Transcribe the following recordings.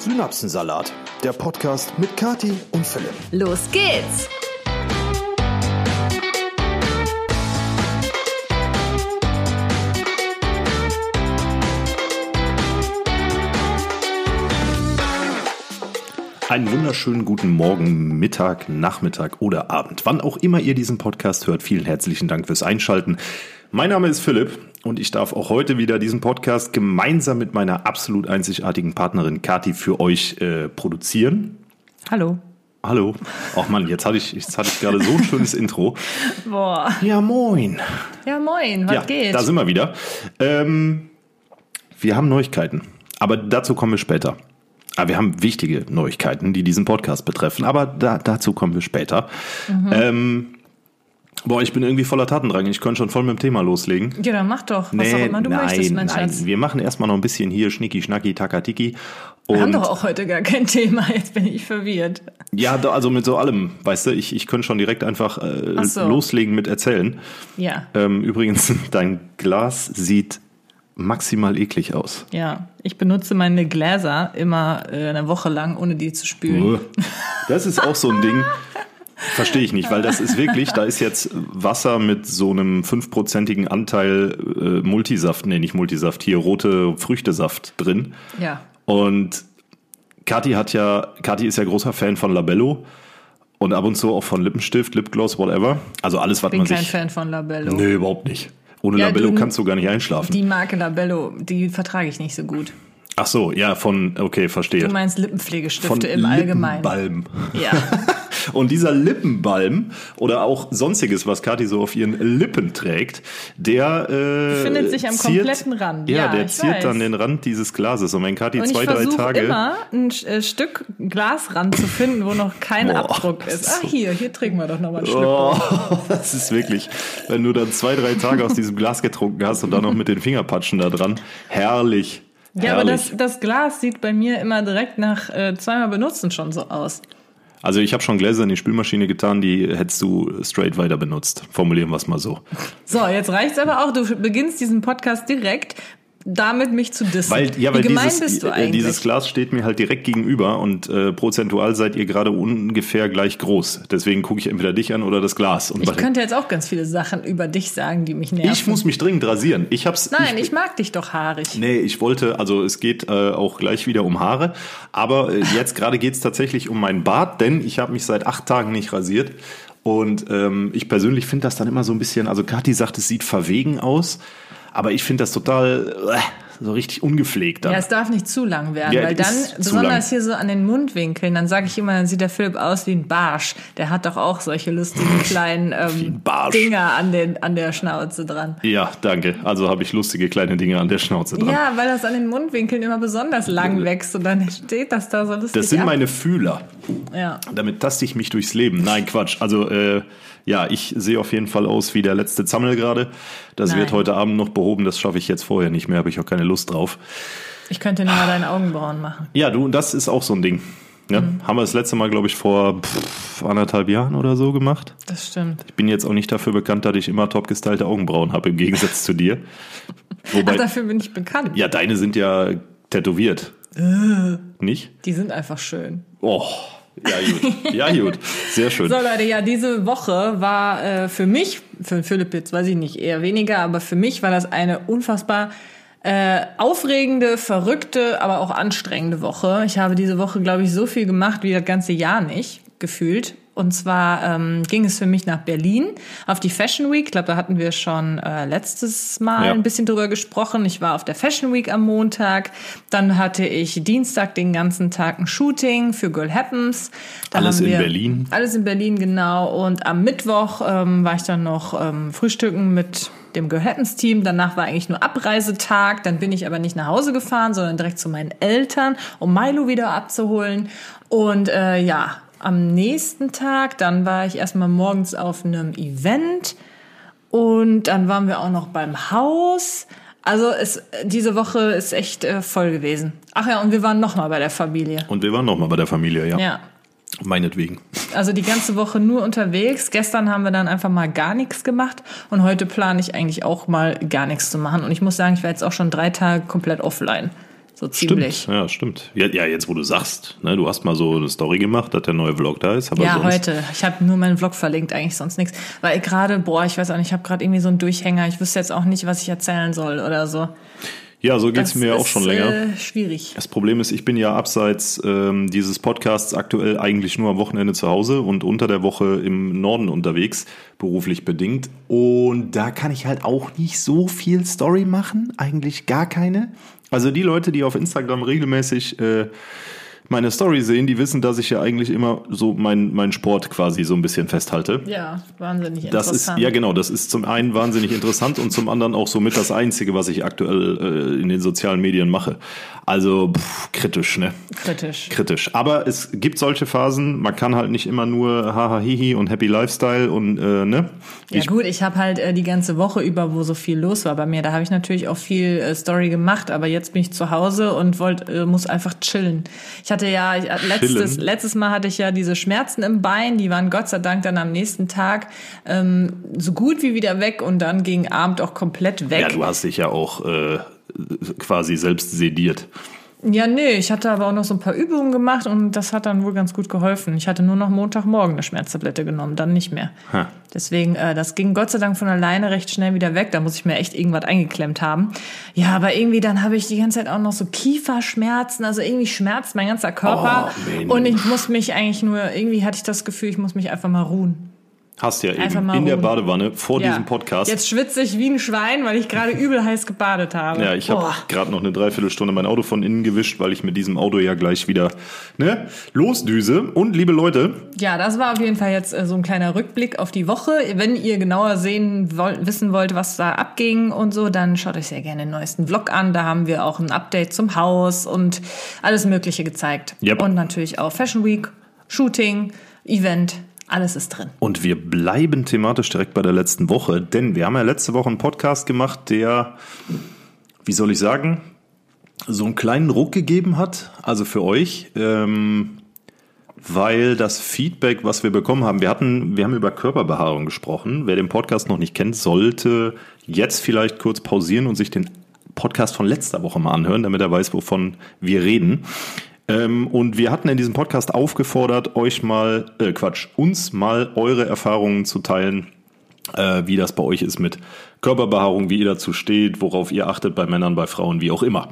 Synapsensalat, der Podcast mit Kati und Philipp. Los geht's! Einen wunderschönen guten Morgen, Mittag, Nachmittag oder Abend. Wann auch immer ihr diesen Podcast hört, vielen herzlichen Dank fürs Einschalten. Mein Name ist Philipp und ich darf auch heute wieder diesen Podcast gemeinsam mit meiner absolut einzigartigen Partnerin Kati für euch äh, produzieren. Hallo. Hallo. Ach Mann, jetzt hatte ich, jetzt hatte ich gerade so ein schönes Intro. Boah. Ja, moin. Ja, moin, was ja, geht? Da sind wir wieder. Ähm, wir haben Neuigkeiten, aber dazu kommen wir später. Aber wir haben wichtige Neuigkeiten, die diesen Podcast betreffen, aber da, dazu kommen wir später. Mhm. Ähm, boah, ich bin irgendwie voller Tatendrang. Ich könnte schon voll mit dem Thema loslegen. Ja, dann mach doch, was nee, auch immer du nein, möchtest, mein nein. Schatz. Wir machen erstmal noch ein bisschen hier Schnicki, Schnacki, Takatiki. Wir haben doch auch heute gar kein Thema, jetzt bin ich verwirrt. Ja, also mit so allem, weißt du, ich, ich könnte schon direkt einfach äh, so. loslegen mit erzählen. Ja. Ähm, übrigens, dein Glas sieht maximal eklig aus. Ja, ich benutze meine Gläser immer äh, eine Woche lang, ohne die zu spülen. Das ist auch so ein Ding. Verstehe ich nicht, weil das ist wirklich, da ist jetzt Wasser mit so einem fünfprozentigen Anteil äh, Multisaft, nee, nicht Multisaft, hier rote Früchtesaft drin. Ja. Und Kathi hat ja, Kathi ist ja großer Fan von Labello und ab und zu auch von Lippenstift, Lipgloss, whatever. Also alles, was Bin man kein sich. Fan von Labello. Nee, überhaupt nicht. Ohne Ja, Labello du- kannst du gar nicht einschlafen. Die Marke Labello, die vertrage ich nicht so gut. Ach so, ja, von, okay, verstehe. Du meinst Lippenpflegestifte von im Allgemeinen. Lippenbalm. Ja. Und dieser Lippenbalm oder auch sonstiges, was Kathi so auf ihren Lippen trägt, der äh, Befindet sich am ziert, kompletten Rand. Ja, Ja, der ziert weiß. dann den Rand dieses Glases. Und wenn Kathi zwei, drei versuche Tage. immer ein äh, Stück Glasrand zu finden, wo noch kein Boah, Abdruck ist. Ah, so- hier, hier trinken wir doch noch mal einen Schluck. Oh, das ist wirklich, wenn du dann zwei, drei Tage aus diesem Glas getrunken hast und dann noch mit den Fingerpatschen da dran. Herrlich. Ja, aber herrlich. das, das Glas sieht bei mir immer direkt nach äh, zweimal benutzen schon so aus. Also ich habe schon Gläser in die Spülmaschine getan, die hättest du straight weiter benutzt. Formulieren wir es mal so. So, jetzt reicht's aber auch. Du beginnst diesen Podcast direkt damit, mich zu dissen. Weil, ja, Wie weil gemein dieses, bist du äh, eigentlich? dieses Glas steht mir halt direkt gegenüber und äh, prozentual seid ihr gerade ungefähr gleich groß. Deswegen gucke ich entweder dich an oder das Glas. Und ich könnte jetzt auch ganz viele Sachen über dich sagen, die mich nerven. ich muss mich dringend rasieren. Ich hab's. Nein, ich, mag dich doch haarig. Nee, ich wollte, also es geht äh, auch gleich wieder um Haare, aber äh, jetzt gerade geht's tatsächlich um meinen Bart, denn ich habe mich seit acht Tagen nicht rasiert und ähm, ich persönlich finde das dann immer so ein bisschen, also Kathi sagt, es sieht verwegen aus, aber ich finde das total äh, so richtig ungepflegt dann. Ja, es darf nicht zu lang werden, Ja, weil dann, besonders hier so an den Mundwinkeln, dann sage ich immer, dann sieht der Philipp aus wie ein Barsch. Der hat doch auch solche lustigen kleinen ähm. Dinger an, den, an der Schnauze dran. Ja, danke. Also habe ich lustige kleine Dinge an der Schnauze dran. Ja, weil das an den Mundwinkeln immer besonders lang wächst und dann steht das da so lustig Das sind ab. meine Fühler. Ja. Damit taste ich mich durchs Leben. Nein, Quatsch. Also äh, ja, ich sehe auf jeden Fall aus wie der letzte Zammel gerade. Das Nein. wird heute Abend noch behoben. Das schaffe ich jetzt vorher nicht mehr. Habe ich auch keine Lust drauf. Ich könnte nur mal deine Augenbrauen machen. Ja, du, das ist auch so ein Ding. Ne? Mhm. Haben wir das letzte Mal, glaube ich, vor pff, anderthalb Jahren oder so gemacht. Das stimmt. Ich bin jetzt auch nicht dafür bekannt, dass ich immer top gestylte Augenbrauen habe, im Gegensatz zu dir. Wobei, Ach, dafür bin ich bekannt. ja, deine sind ja tätowiert. Äh. Nicht? Die sind einfach schön. Oh, ja gut. Ja gut. Sehr schön. So Leute, ja, diese Woche war äh, für mich, für Philipp jetzt weiß ich nicht, eher weniger, aber für mich war das eine unfassbar äh, aufregende, verrückte, aber auch anstrengende Woche. Ich habe diese Woche, glaube ich, so viel gemacht wie das ganze Jahr nicht gefühlt. Und zwar ähm, ging es für mich nach Berlin auf die Fashion Week. Ich glaube, da hatten wir schon äh, letztes Mal Ja. ein bisschen drüber gesprochen. Ich war auf der Fashion Week am Montag. Dann hatte ich Dienstag den ganzen Tag ein Shooting für Girl Happens. Da Alles haben in wir- Berlin. alles in Berlin, genau. Und am Mittwoch ähm, war ich dann noch ähm, frühstücken mit dem Girl Happens Team. Danach war eigentlich nur Abreisetag. Dann bin ich aber nicht nach Hause gefahren, sondern direkt zu meinen Eltern, um Milo wieder abzuholen. Und äh, ja, am nächsten Tag, dann war ich erstmal morgens auf einem Event. Und dann waren wir auch noch beim Haus. Also es, diese Woche ist echt äh, voll gewesen. Ach ja, und wir waren noch mal bei der Familie. Und wir waren noch mal bei der Familie, ja. Ja. Meinetwegen. Also die ganze Woche nur unterwegs. Gestern haben wir dann einfach mal gar nichts gemacht und heute plane ich eigentlich auch mal gar nichts zu machen. Und ich muss sagen, ich war jetzt auch schon drei Tage komplett offline. So ziemlich. Stimmt, ja, stimmt. Ja, ja, jetzt wo du sagst, ne, du hast mal so eine Story gemacht, dass der neue Vlog da ist. Aber ja, heute. Ich habe nur meinen Vlog verlinkt, eigentlich sonst nichts. Weil gerade, boah, ich weiß auch nicht, ich habe gerade irgendwie so einen Durchhänger. Ich wüsste jetzt auch nicht, was ich erzählen soll oder so. Ja, so geht's Das mir auch ist, schon länger. Äh, schwierig. Das Problem ist, ich bin ja abseits ähm, dieses Podcasts aktuell eigentlich nur am Wochenende zu Hause und unter der Woche im Norden unterwegs, beruflich bedingt. Und da kann ich halt auch nicht so viel Story machen, eigentlich gar keine. Also die Leute, die auf Instagram regelmäßig äh, meine Story sehen, die wissen, dass ich ja eigentlich immer so meinen mein Sport quasi so ein bisschen festhalte. Ja, wahnsinnig Das ist, interessant. ja genau, das ist zum einen wahnsinnig interessant und zum anderen auch somit das Einzige, was ich aktuell äh, in den sozialen Medien mache. Also pff, kritisch, ne? kritisch. Kritisch. Aber es gibt solche Phasen, man kann halt nicht immer nur haha hihi und happy Lifestyle und äh, ne? Ja Ich, gut, ich habe halt äh, die ganze Woche über, wo so viel los war bei mir, da habe ich natürlich auch viel äh, Story gemacht, aber jetzt bin ich zu Hause und wollt, äh, muss einfach chillen. Ich hatte ja, ich, äh, letztes, Chillen? letztes Mal hatte ich ja diese Schmerzen im Bein, die waren Gott sei Dank dann am nächsten Tag ähm, so gut wie wieder weg und dann gegen Abend auch komplett weg. ja, du hast dich ja auch äh, quasi selbst sediert. Ja, nee, ich hatte aber auch noch so ein paar Übungen gemacht und das hat dann wohl ganz gut geholfen. Ich hatte nur noch Montagmorgen eine Schmerztablette genommen, dann nicht mehr. Ha. Deswegen, äh, das ging Gott sei Dank von alleine recht schnell wieder weg. Da muss ich mir echt irgendwas eingeklemmt haben. Ja, aber irgendwie dann habe ich die ganze Zeit auch noch so Kieferschmerzen. Also irgendwie schmerzt mein ganzer Körper. Oh, und ich muss mich eigentlich nur, irgendwie hatte ich das Gefühl, ich muss mich einfach mal ruhen. Hast ja Einfach eben in der. Badewanne vor Ja. diesem Podcast. Jetzt schwitze ich wie ein Schwein, weil ich gerade übel heiß gebadet habe. Ja, ich habe gerade noch eine Dreiviertelstunde mein Auto von innen gewischt, weil ich mit diesem Auto ja gleich wieder ne, losdüse. Und liebe Leute, Ja, das war auf jeden Fall jetzt äh, so ein kleiner Rückblick auf die Woche. Wenn ihr genauer sehen wollt, wissen wollt, was da abging und so, dann schaut euch sehr gerne den neuesten Vlog an. Da haben wir auch ein Update zum Haus und alles Mögliche gezeigt. Yep. Und natürlich auch Fashion Week, Shooting, Event, alles ist drin. Und wir bleiben thematisch direkt bei der letzten Woche, denn wir haben ja letzte Woche einen Podcast gemacht, der, wie soll ich sagen, so einen kleinen Ruck gegeben hat, also für euch, ähm, weil das Feedback, was wir bekommen haben, wir hatten, wir haben über Körperbehaarung gesprochen. Wer den Podcast noch nicht kennt, sollte jetzt vielleicht kurz pausieren und sich den Podcast von letzter Woche mal anhören, damit er weiß, wovon wir reden. Ähm, und wir hatten in diesem Podcast aufgefordert, euch mal, äh, Quatsch, uns mal eure Erfahrungen zu teilen, äh, wie das bei euch ist mit Körperbehaarung, wie ihr dazu steht, worauf ihr achtet bei Männern, bei Frauen, wie auch immer.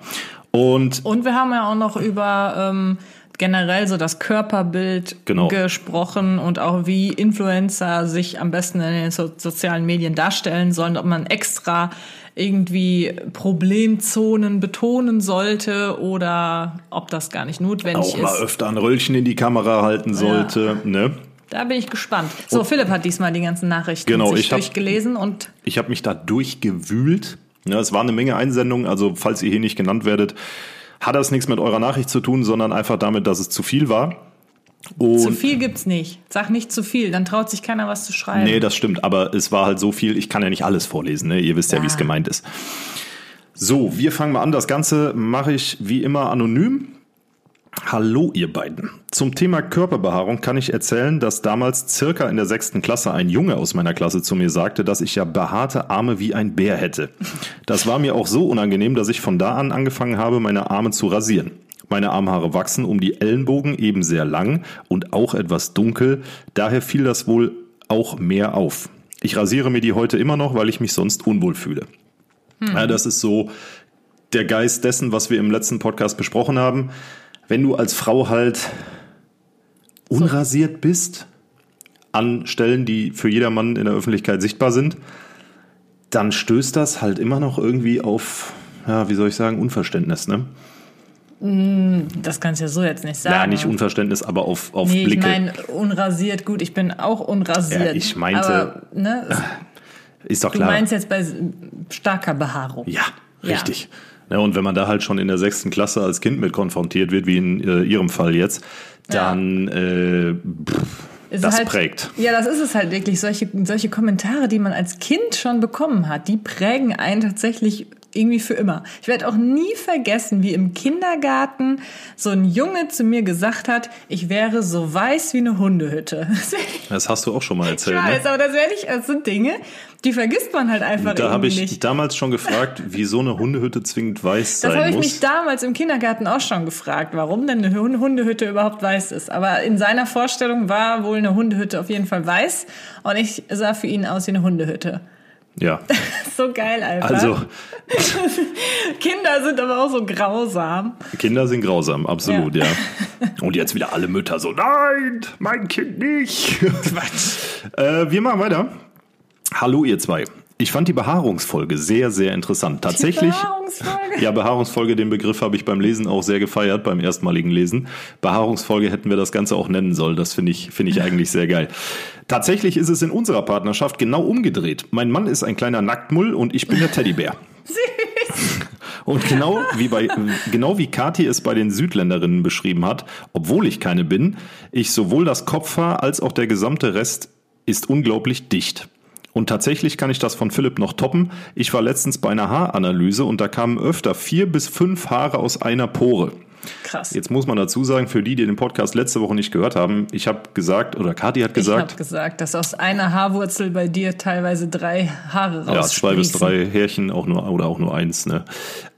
Und Und wir haben ja auch noch über ähm, generell so das Körperbild Genau. gesprochen und auch wie Influencer sich am besten in den so sozialen Medien darstellen sollen, ob man extra irgendwie Problemzonen betonen sollte oder ob das gar nicht notwendig auch mal ist. öfter ein Röllchen in die Kamera halten sollte. Ne? Da bin ich gespannt. So, Philipp hat diesmal die ganzen Nachrichten Genau, sich ich hab- durchgelesen und Ich habe mich da durchgewühlt. Ja, es war eine Menge Einsendungen, also falls ihr hier nicht genannt werdet, hat das nichts mit eurer Nachricht zu tun, sondern einfach damit, dass es zu viel war. Und zu viel gibt's nicht. Sag nicht zu viel, dann traut sich keiner was zu schreiben. Nee, das stimmt, aber es war halt so viel, ich kann ja nicht alles vorlesen, ne? Ihr wisst ja, Ja. wie es gemeint ist. So, wir fangen mal an. Das Ganze mache ich wie immer anonym. Hallo ihr beiden. Zum Thema Körperbehaarung kann ich erzählen, dass damals circa in der sechsten Klasse ein Junge aus meiner Klasse zu mir sagte, dass ich ja behaarte Arme wie ein Bär hätte. Das war mir auch so unangenehm, dass ich von da an angefangen habe, meine Arme zu rasieren. Meine Armhaare wachsen um die Ellenbogen eben sehr lang und auch etwas dunkel, daher fiel das wohl auch mehr auf. Ich rasiere mir die heute immer noch, weil ich mich sonst unwohl fühle. Ja, das ist so der Geist dessen, was wir im letzten Podcast besprochen haben. Wenn du als Frau halt unrasiert bist, an Stellen, die für jedermann in der Öffentlichkeit sichtbar sind, dann stößt das halt immer noch irgendwie auf, ja, wie soll ich sagen, Unverständnis, ne? Das kannst du ja so jetzt nicht sagen. Ja, nicht Unverständnis, aber auf, auf Nee, ich Blicke. meine unrasiert. Gut, ich bin auch unrasiert. Ja, ich meinte- Aber, ne, ist doch du klar. meinst jetzt bei starker Behaarung. Ja, Ja. richtig. Ja, und wenn man da halt schon in der sechsten Klasse als Kind mit konfrontiert wird, wie in äh, Ihrem Fall jetzt, dann äh, pff, das halt, prägt. Ja, das ist es halt wirklich. Solche, solche Kommentare, die man als Kind schon bekommen hat, die prägen einen tatsächlich irgendwie für immer. Ich werde auch nie vergessen, wie im Kindergarten so ein Junge zu mir gesagt hat, ich wäre so weiß wie eine Hundehütte. Das hast du auch schon mal erzählt. Ich weiß, ne? aber das werde ich, das sind Dinge, die vergisst man halt einfach Da habe ich nicht. damals schon gefragt, wieso eine Hundehütte zwingend weiß Das habe sein ich muss. mich damals im Kindergarten auch schon gefragt, warum denn eine Hund- Hundehütte überhaupt weiß ist. Aber in seiner Vorstellung war wohl eine Hundehütte auf jeden Fall weiß und ich sah für ihn aus wie eine Hundehütte. Ja, So geil einfach. also Kinder sind aber auch so grausam. Kinder sind grausam, absolut, Ja. ja. Und jetzt wieder alle Mütter so, nein, mein Kind nicht. Quatsch. äh, wir machen weiter. Hallo ihr zwei. Ich fand die Behaarungsfolge sehr, sehr interessant. Tatsächlich. Behaarungsfolge? Ja, Behaarungsfolge, den Begriff habe ich beim Lesen auch sehr gefeiert, beim erstmaligen Lesen. Behaarungsfolge hätten wir das Ganze auch nennen sollen. Das finde ich, finde ich eigentlich sehr geil. Tatsächlich ist es in unserer Partnerschaft genau umgedreht. Mein Mann ist ein kleiner Nacktmull und ich bin der Teddybär. Und genau wie bei, genau wie Kathi es bei den Südländerinnen beschrieben hat, obwohl ich keine bin, ich sowohl das Kopfhaar als auch der gesamte Rest ist unglaublich dicht. Und tatsächlich kann ich das von Philipp noch toppen. Ich war letztens bei einer Haaranalyse und da kamen öfter vier bis fünf Haare aus einer Pore. Krass. Jetzt muss man dazu sagen, für die, die den Podcast letzte Woche nicht gehört haben, ich habe gesagt, oder Kathi hat ich gesagt, habe gesagt, dass aus einer Haarwurzel bei dir teilweise drei Haare ja, zwei bis drei Härchen auch nur, oder auch nur eins. Ne?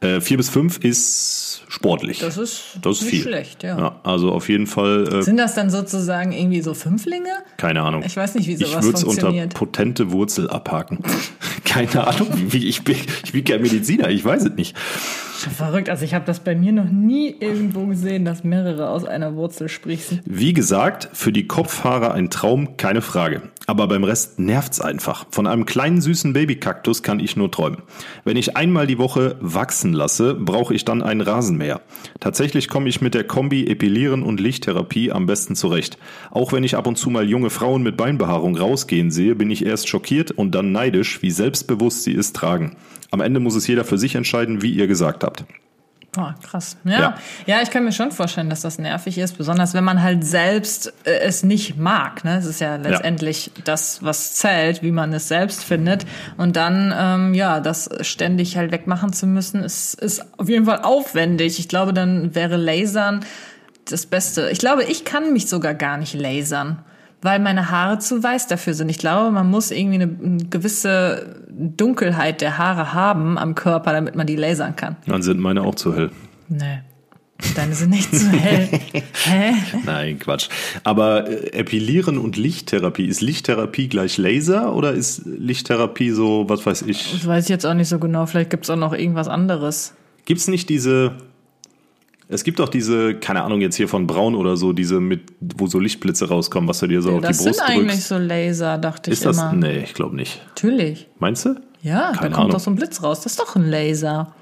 Äh, vier bis fünf ist sportlich. Das ist, Das ist viel. schlecht, ja. Ja, also auf jeden Fall, äh, Sind das dann sozusagen irgendwie so Fünflinge? keine Ahnung. Ich weiß nicht, wie Ich sowas würde es unter funktioniert. potente Wurzel abhaken. keine Ahnung, wie ich bin, ich bin kein Mediziner, ich weiß es nicht. Verrückt, also ich habe das bei mir noch nie irgendwo gesehen, dass mehrere aus einer Wurzel sprießen. Wie gesagt, für die Kopfhaare ein Traum, keine Frage. Aber beim Rest nervt's einfach. Von einem kleinen süßen Babykaktus kann ich nur träumen. Wenn ich einmal die Woche wachsen lasse, brauche ich dann einen Rasenmäher. Tatsächlich komme ich mit der Kombi Epilieren und Lichttherapie am besten zurecht. Auch wenn ich ab und zu mal junge Frauen mit Beinbehaarung rausgehen sehe, bin ich erst schockiert und dann neidisch, wie selbstbewusst sie es tragen. Am Ende muss es jeder für sich entscheiden, wie ihr gesagt habt. Boah, krass. Ja. Ja. ja, ich kann mir schon vorstellen, dass das nervig ist, besonders wenn man halt selbst äh, es nicht mag. Ne? Es ist ja letztendlich das, was zählt, wie man es selbst findet. Und dann, ähm, ja, das ständig halt wegmachen zu müssen, ist, ist auf jeden Fall aufwendig. Ich glaube, dann wäre Lasern das Beste. Ich glaube, ich kann mich sogar gar nicht lasern. Weil meine Haare zu weiß dafür sind. Ich glaube, man muss irgendwie eine, eine gewisse Dunkelheit der Haare haben am Körper, damit man die lasern kann. Dann sind meine auch zu hell. Nee. Deine sind nicht so hell. Hä? Nein, Quatsch. Aber äh, Epilieren und Lichttherapie, ist Lichttherapie gleich Laser oder ist Lichttherapie so, was weiß ich? Das weiß ich jetzt auch nicht so genau. Vielleicht gibt's auch noch irgendwas anderes. Gibt's nicht diese, es gibt doch diese, keine Ahnung jetzt hier von Braun oder so, diese mit, wo so Lichtblitze rauskommen, was du dir so auf das die Brust sind eigentlich drückst. so Laser, dachte Ist ich das, immer. nee, ich glaube nicht. Natürlich. Meinst du? Ja, Keine da kommt Ahnung. doch so ein Blitz raus. Das ist doch ein Laser.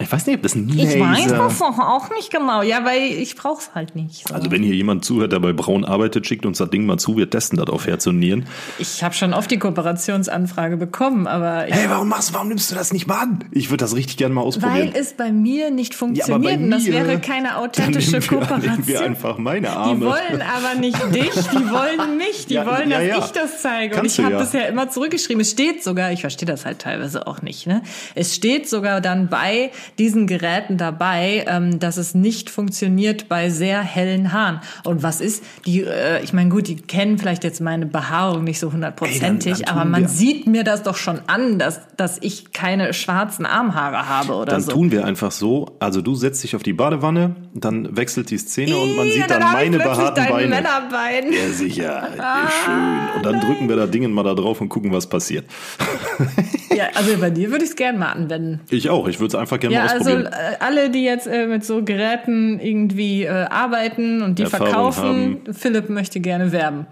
Ich weiß nicht, ob das ein Ich weiß Laser das doch auch nicht genau. Ja, weil ich brauch's halt nicht. So. Also wenn hier jemand zuhört, der bei Braun arbeitet, schickt uns das Ding mal zu, wir testen das auf Herz und Nieren. ich habe schon oft die Kooperationsanfrage bekommen, aber ich, Hey, warum machst warum nimmst du das nicht mal an? Ich würde das richtig gerne mal ausprobieren. weil es bei mir nicht funktioniert. das mir- wäre keine Dann authentische nehmen wir, nehmen wir Kooperation. einfach meine Die Arme. wollen aber nicht dich, die wollen mich, die Ja, wollen, ja, dass ja. ich das zeige. Kannst und ich habe ja. das ja immer zurückgeschrieben. Es steht sogar, ich verstehe das halt teilweise auch nicht, ne? Es steht sogar dann bei diesen Geräten dabei, ähm, dass es nicht funktioniert bei sehr hellen Haaren. Und was ist, die, äh, ich meine, gut, die kennen vielleicht jetzt meine Behaarung nicht so dann- hundertprozentig, dann aber man wir- sieht mir das doch schon an, dass, dass ich keine schwarzen Armhaare habe oder Dann so. tun wir einfach so, also du setzt dich auf die Badewanne, dann wechselt die Szene und man sieht dann ich meine behaarten Beine. Männerbein. Ja, sicher. Schön. Und dann drücken wir da Dingen mal da drauf und gucken, was passiert. Ja, also bei dir würde ich es gerne mal anwenden. Ich auch. Ich würde es einfach gerne Ja, mal also ausprobieren. äh, alle, die jetzt äh, mit so Geräten irgendwie äh, arbeiten und die Erfahrung verkaufen, Philipp möchte gerne werben.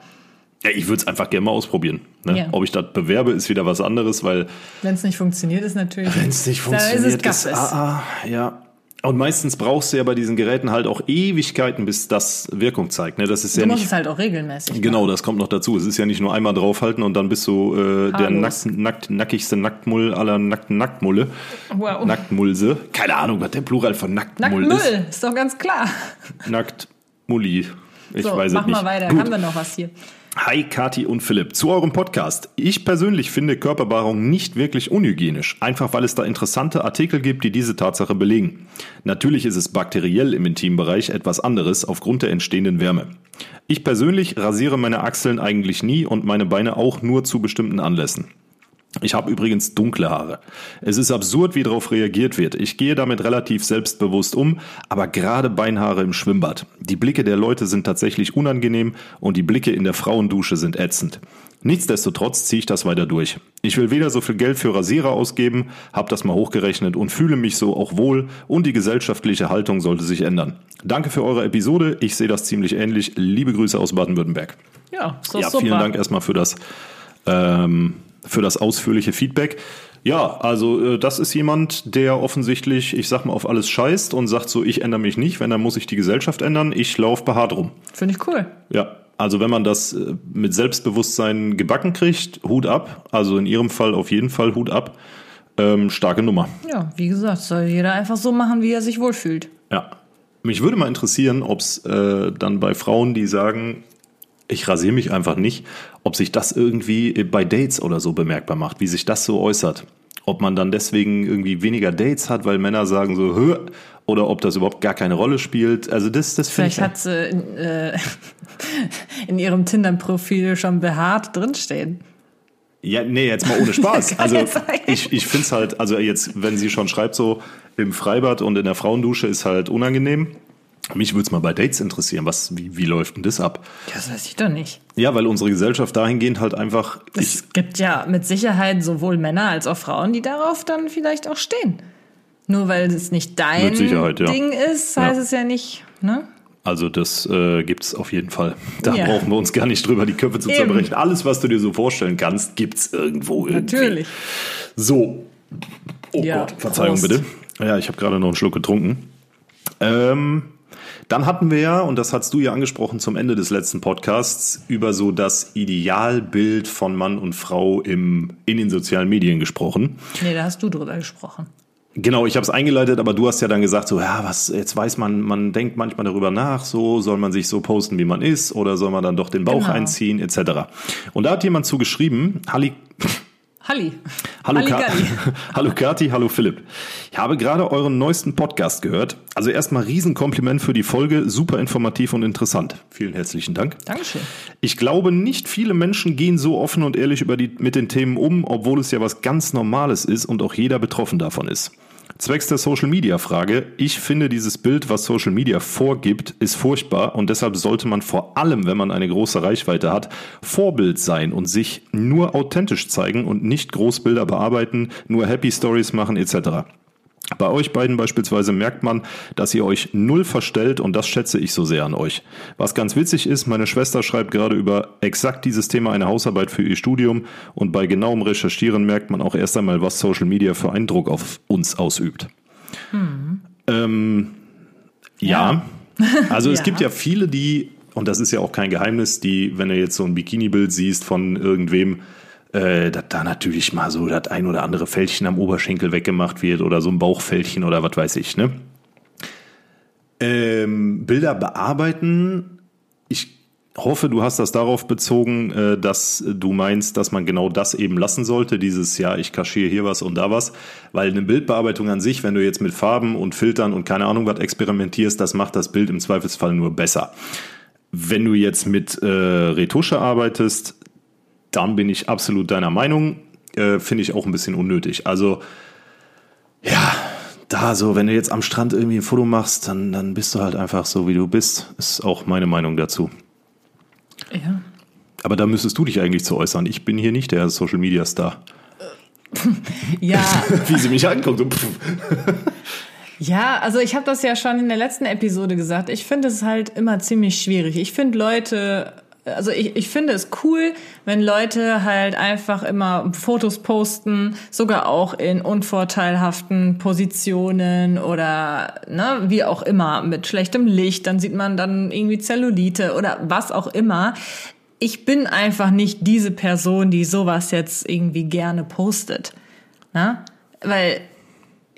ja, ich würde es einfach gerne mal ausprobieren. Ne? Ja. Ob ich das bewerbe, ist wieder was anderes, weil Wenn es nicht funktioniert, ist natürlich. wenn es nicht Da ist es funktioniert, ist ah, ah, ja. Und meistens brauchst du ja bei diesen Geräten halt auch Ewigkeiten, bis das Wirkung zeigt. Ne? Das ist ja du musst nicht es halt auch regelmäßig. Genau, das kommt noch dazu. Es ist ja nicht nur einmal draufhalten und dann bist du äh, der nackt, nackt, nackigste Nacktmull aller nackten Nacktmulle. Wow. Nacktmulse. Keine Ahnung, was der Plural von Nacktmull Nackt ist. Müll, ist doch ganz klar. Nacktmulli. Ich so, weiß mach es nicht. mal weiter. Gut. Haben wir noch was hier? Hi Kati und Philipp, zu eurem Podcast. Ich persönlich finde Körperbehaarung nicht wirklich unhygienisch, einfach weil es da interessante Artikel gibt, die diese Tatsache belegen. Natürlich ist es bakteriell im Intimbereich etwas anderes aufgrund der entstehenden Wärme. Ich persönlich rasiere meine Achseln eigentlich nie und meine Beine auch nur zu bestimmten Anlässen. Ich habe übrigens dunkle Haare. Es ist absurd, wie darauf reagiert wird. Ich gehe damit relativ selbstbewusst um, aber gerade Beinhaare im Schwimmbad. Die Blicke der Leute sind tatsächlich unangenehm und die Blicke in der Frauendusche sind ätzend. Nichtsdestotrotz ziehe ich das weiter durch. Ich will weder so viel Geld für Rasierer ausgeben, habe das mal hochgerechnet und fühle mich so auch wohl und die gesellschaftliche Haltung sollte sich ändern. Danke für eure Episode. Ich sehe das ziemlich ähnlich. Liebe Grüße aus Baden-Württemberg. Ja, so Ja, super. vielen Dank erstmal für das ähm, für das ausführliche Feedback. Ja, also äh, das ist jemand, der offensichtlich, ich sag mal, auf alles scheißt und sagt so, ich ändere mich nicht, wenn, dann muss ich die Gesellschaft ändern, ich laufe behaart rum. Finde ich cool. Ja, also wenn man das äh, mit Selbstbewusstsein gebacken kriegt, Hut ab. Also in Ihrem Fall auf jeden Fall Hut ab. Ähm, starke Nummer. Ja, wie gesagt, soll jeder einfach so machen, wie er sich wohlfühlt. Ja. Mich würde mal interessieren, ob es äh, dann bei Frauen, die sagen, ich rasiere mich einfach nicht, ob sich das irgendwie bei Dates oder so bemerkbar macht, wie sich das so äußert. Ob man dann deswegen irgendwie weniger Dates hat, weil Männer sagen so, Hö, oder ob das überhaupt gar keine Rolle spielt. Also das, das finde ich. Vielleicht hat sie in, äh, in ihrem Tinder-Profil schon behaart drinstehen. Ja, nee, jetzt mal ohne Spaß. Also ich, ich finde es halt, also jetzt, wenn sie schon schreibt, so im Freibad und in der Frauendusche ist halt unangenehm. Mich würde es mal bei Dates interessieren, was, wie, wie läuft denn das ab? Das weiß ich doch nicht. Ja, weil unsere Gesellschaft dahingehend halt einfach. Es gibt ja mit Sicherheit sowohl Männer als auch Frauen, die darauf dann vielleicht auch stehen. Nur weil es nicht dein ja. Ding ist, heißt Ja. es ja nicht, ne? also das äh, gibt's auf jeden Fall. Da Ja. brauchen wir uns gar nicht drüber die Köpfe zu Eben. zerbrechen. Alles, was du dir so vorstellen kannst, gibt's irgendwo irgendwie. Natürlich. So. Oh Gott, Verzeihung Prost. bitte. Ja, ich habe gerade noch einen Schluck getrunken. Ähm, dann hatten wir ja, und das hast du ja angesprochen zum Ende des letzten Podcasts, über so das Idealbild von Mann und Frau im, in den sozialen Medien gesprochen. Nee, da hast du drüber gesprochen. Genau, ich habe es eingeleitet, aber du hast ja dann gesagt, so, ja, was, jetzt weiß man, man denkt manchmal darüber nach, so, soll man sich so posten, wie man ist, oder soll man dann doch den Bauch Genau. einziehen, etc. Und da hat jemand zugeschrieben, Halli, Halli. Hallo, Ka Halligalli. hallo Kati, hallo Philipp. Ich habe gerade euren neuesten Podcast gehört. Also erstmal Riesenkompliment für die Folge, super informativ und interessant. Vielen herzlichen Dank. Dankeschön. Ich glaube, nicht viele Menschen gehen so offen und ehrlich über die, mit den Themen um, obwohl es ja was ganz Normales ist und auch jeder betroffen davon ist. Zwecks der Social Media Frage, ich finde dieses Bild, was Social Media vorgibt, ist furchtbar und deshalb sollte man vor allem, wenn man eine große Reichweite hat, Vorbild sein und sich nur authentisch zeigen und nicht Großbilder bearbeiten, nur Happy Stories machen etc. Bei euch beiden beispielsweise merkt man, dass ihr euch null verstellt und das schätze ich so sehr an euch. Was ganz witzig ist, meine Schwester schreibt gerade über exakt dieses Thema eine Hausarbeit für ihr Studium und bei genauem Recherchieren merkt man auch erst einmal, was Social Media für einen Druck auf uns ausübt. Ähm, ja. also es Ja. gibt ja viele, die, und das ist ja auch kein Geheimnis, die, wenn du jetzt so ein Bikini-Bild siehst von irgendwem, äh, dass da natürlich mal so das ein oder andere Fältchen am Oberschenkel weggemacht wird oder so ein Bauchfältchen oder was weiß ich, ne? Ähm, Bilder bearbeiten, ich hoffe, du hast das darauf bezogen, äh, dass du meinst, dass man genau das eben lassen sollte, dieses, ja, ich kaschiere hier was und da was, weil eine Bildbearbeitung an sich, wenn du jetzt mit Farben und Filtern und keine Ahnung was experimentierst, das macht das Bild im Zweifelsfall nur besser. Wenn du jetzt mit äh, Retusche arbeitest, dann bin ich absolut deiner Meinung. Äh, Finde ich auch ein bisschen unnötig. Also, ja, da so, wenn du jetzt am Strand irgendwie ein Foto machst, dann, dann bist du halt einfach so, wie du bist. Ist auch meine Meinung dazu. Ja. Aber da müsstest du dich eigentlich zu äußern. Ich bin hier nicht der Social Media Star. Ja, Wie sie mich anguckt. So. Ja, also ich habe das ja schon in der letzten Episode gesagt. Ich finde es halt immer ziemlich schwierig. Ich finde Leute, also ich, ich finde es cool, wenn Leute halt einfach immer Fotos posten, sogar auch in unvorteilhaften Positionen oder ne, wie auch immer, mit schlechtem Licht. Dann sieht man dann irgendwie Zellulite oder was auch immer. Ich bin einfach nicht diese Person, die sowas jetzt irgendwie gerne postet. Ne? Weil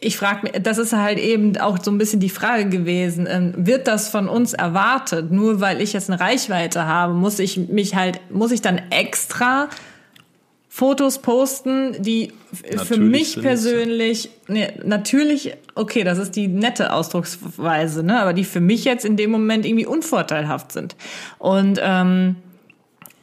ich frage mich, das ist halt eben auch so ein bisschen die Frage gewesen, ähm, wird das von uns erwartet? Nur weil ich jetzt eine Reichweite habe, muss ich mich halt, muss ich dann extra Fotos posten, die natürlich für mich persönlich, nee, natürlich, okay, das ist die nette Ausdrucksweise, ne, aber die für mich jetzt in dem Moment irgendwie unvorteilhaft sind. Und ähm,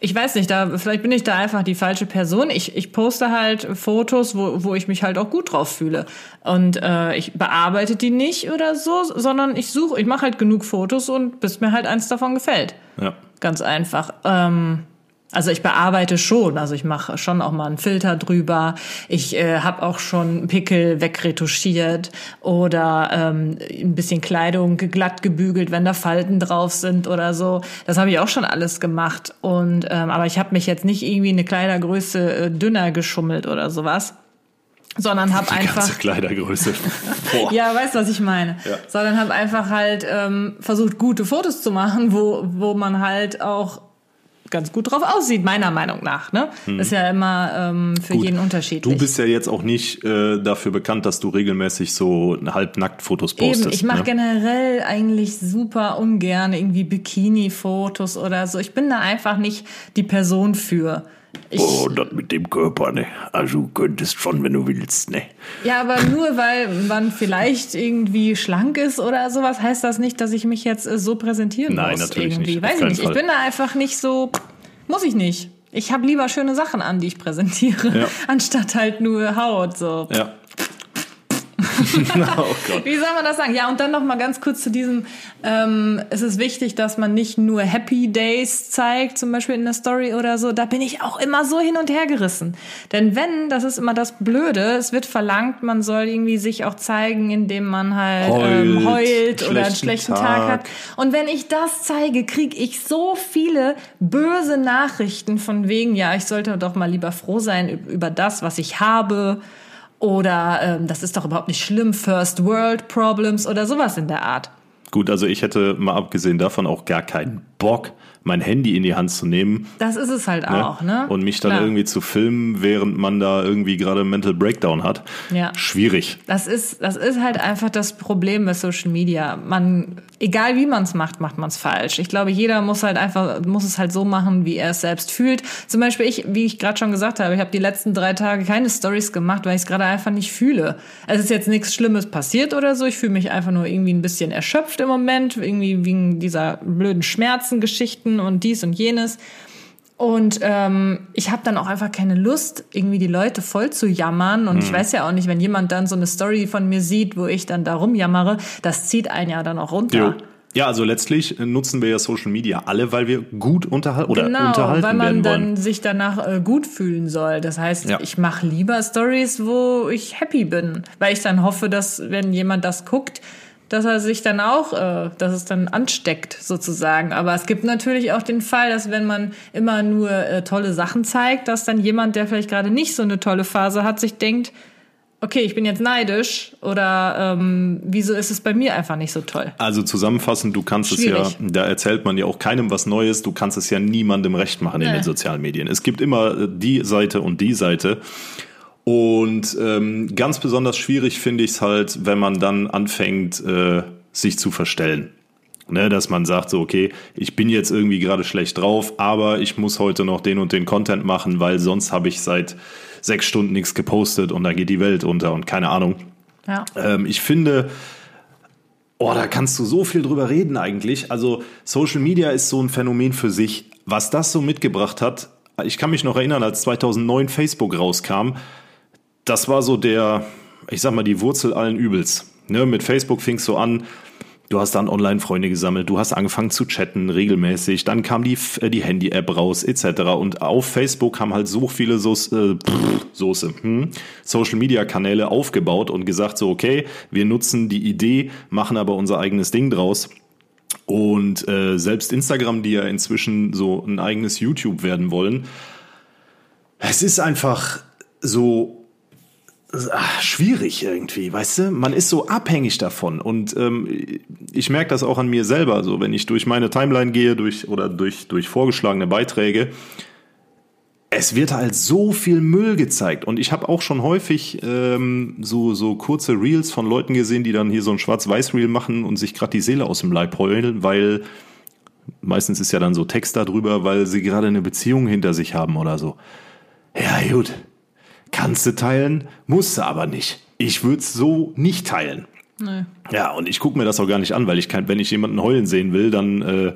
ich weiß nicht, da vielleicht bin ich da einfach die falsche Person. Ich, ich poste halt Fotos, wo, wo ich mich halt auch gut drauf fühle. Und äh, ich bearbeite die nicht oder so, sondern ich suche, ich mache halt genug Fotos und bis mir halt eins davon gefällt. Ja. Ganz einfach. Ähm, also ich bearbeite schon, also ich mache schon auch mal einen Filter drüber. Ich äh, habe auch schon Pickel wegretuschiert oder ähm, ein bisschen Kleidung glatt gebügelt, wenn da Falten drauf sind oder so. Das habe ich auch schon alles gemacht. Und ähm, aber ich habe mich jetzt nicht irgendwie eine Kleidergröße äh, dünner geschummelt oder sowas sondern habe einfach ganze Kleidergröße. ja, weißt du, was ich meine? Ja. Sondern habe einfach halt ähm, versucht gute Fotos zu machen, wo wo man halt auch ganz gut drauf aussieht, meiner Meinung nach. Ne? Hm. Ist ja immer ähm, für gut. jeden unterschiedlich. Du bist ja jetzt auch nicht äh, dafür bekannt, dass du regelmäßig so halbnackt Fotos postest. Eben, ich mache ne? generell eigentlich super ungern irgendwie Bikini-Fotos oder so. Ich bin da einfach nicht die Person für. Ich, oh, das mit dem Körper, ne? Also du könntest schon, wenn du willst, ne? Ja, aber nur weil man vielleicht irgendwie schlank ist oder sowas, heißt das nicht, dass ich mich jetzt äh, so präsentieren Nein, muss. Nein, natürlich irgendwie. nicht. Weiß ich nicht. Fall. Ich bin da einfach nicht so. Muss ich nicht. Ich habe lieber schöne Sachen an, die ich präsentiere, ja. anstatt halt nur Haut. So. Ja. oh Wie soll man das sagen? Ja, und dann noch mal ganz kurz zu diesem, ähm, es ist wichtig, dass man nicht nur Happy Days zeigt, zum Beispiel in der Story oder so. Da bin ich auch immer so hin und her gerissen. Denn wenn, das ist immer das Blöde, es wird verlangt, man soll irgendwie sich auch zeigen, indem man halt heult, ähm, heult oder einen schlechten Tag. Tag hat. Und wenn ich das zeige, kriege ich so viele böse Nachrichten von wegen, ja, ich sollte doch mal lieber froh sein über das, was ich habe oder ähm, das ist doch überhaupt nicht schlimm, First World Problems oder sowas in der Art. Gut, also ich hätte mal abgesehen davon auch gar keinen Bock, mein Handy in die Hand zu nehmen. Das ist es halt ne? auch, ne? Und mich dann Klar. irgendwie zu filmen, während man da irgendwie gerade Mental Breakdown hat. Ja. Schwierig. Das ist, das ist halt einfach das Problem bei Social Media. Man, egal wie man es macht, macht man es falsch. Ich glaube, jeder muss halt einfach, muss es halt so machen, wie er es selbst fühlt. Zum Beispiel ich, wie ich gerade schon gesagt habe, ich habe die letzten drei Tage keine Stories gemacht, weil ich es gerade einfach nicht fühle. Es ist jetzt nichts Schlimmes passiert oder so. Ich fühle mich einfach nur irgendwie ein bisschen erschöpft im Moment, irgendwie wegen dieser blöden Schmerzengeschichten Geschichten und dies und jenes. Und ähm, ich habe dann auch einfach keine Lust, irgendwie die Leute voll zu jammern. Und mhm. ich weiß ja auch nicht, wenn jemand dann so eine Story von mir sieht, wo ich dann da rumjammere, das zieht einen ja dann auch runter. Jo. Ja, also letztlich nutzen wir ja Social Media alle, weil wir gut unterhalten oder genau, unterhalten weil man dann wollen. sich danach äh, gut fühlen soll. Das heißt, ja. ich mache lieber Stories, wo ich happy bin, weil ich dann hoffe, dass wenn jemand das guckt, dass er sich dann auch, äh, dass es dann ansteckt sozusagen. Aber es gibt natürlich auch den Fall, dass wenn man immer nur äh, tolle Sachen zeigt, dass dann jemand, der vielleicht gerade nicht so eine tolle Phase hat, sich denkt, okay, ich bin jetzt neidisch oder ähm, wieso ist es bei mir einfach nicht so toll? Also zusammenfassend, du kannst Schwierig. es ja, da erzählt man ja auch keinem was Neues, du kannst es ja niemandem recht machen nee. in den sozialen Medien. Es gibt immer äh, die Seite und die Seite. Und ähm, ganz besonders schwierig finde ich es halt, wenn man dann anfängt, äh, sich zu verstellen. Ne, dass man sagt so, okay, ich bin jetzt irgendwie gerade schlecht drauf, aber ich muss heute noch den und den Content machen, weil sonst habe ich seit sechs Stunden nichts gepostet und da geht die Welt unter und keine Ahnung. Ja. Ähm, ich finde, oh, da kannst du so viel drüber reden eigentlich. Also Social Media ist so ein Phänomen für sich. Was das so mitgebracht hat, ich kann mich noch erinnern, als 2009 Facebook rauskam, das war so der, ich sag mal, die Wurzel allen Übels. Ne, mit Facebook fingst du an, du hast dann Online-Freunde gesammelt, du hast angefangen zu chatten regelmäßig, dann kam die, äh, die Handy-App raus, etc. Und auf Facebook haben halt so viele äh, Soße hm, Social-Media-Kanäle aufgebaut und gesagt so, okay, wir nutzen die Idee, machen aber unser eigenes Ding draus. Und äh, selbst Instagram, die ja inzwischen so ein eigenes YouTube werden wollen, es ist einfach so ach, schwierig irgendwie, weißt du? Man ist so abhängig davon und ähm, ich merke das auch an mir selber, so wenn ich durch meine Timeline gehe, durch oder durch durch vorgeschlagene Beiträge, es wird halt so viel Müll gezeigt. Und ich habe auch schon häufig ähm, so, so kurze Reels von Leuten gesehen, die dann hier so ein Schwarz-Weiß-Reel machen und sich gerade die Seele aus dem Leib heulen, weil meistens ist ja dann so Text darüber, weil sie gerade eine Beziehung hinter sich haben oder so. Ja, gut. Kannst du teilen, musst du aber nicht. Ich würde es so nicht teilen. Nee. Ja, und ich gucke mir das auch gar nicht an, weil ich kann, wenn ich jemanden heulen sehen will, dann äh,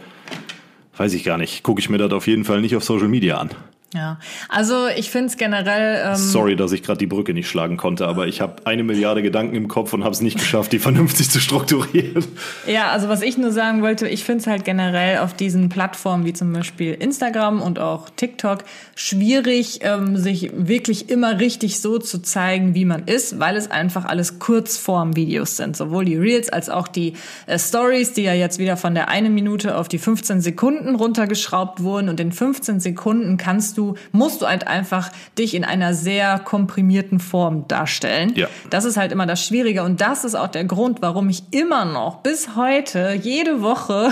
weiß ich gar nicht, gucke ich mir das auf jeden Fall nicht auf Social Media an. Ja, also ich finde es generell. Ähm, Sorry, dass ich gerade die Brücke nicht schlagen konnte, aber ich habe eine Milliarde Gedanken im Kopf und habe es nicht geschafft, die vernünftig zu strukturieren. Ja, also was ich nur sagen wollte, ich finde es halt generell auf diesen Plattformen wie zum Beispiel Instagram und auch TikTok schwierig, ähm, sich wirklich immer richtig so zu zeigen, wie man ist, weil es einfach alles Kurzform-Videos sind. Sowohl die Reels als auch die äh, Stories, die ja jetzt wieder von der eine Minute auf die 15 Sekunden runtergeschraubt wurden. Und in 15 Sekunden kannst du musst du halt einfach dich in einer sehr komprimierten Form darstellen. Ja. Das ist halt immer das Schwierige und das ist auch der Grund, warum ich immer noch bis heute jede Woche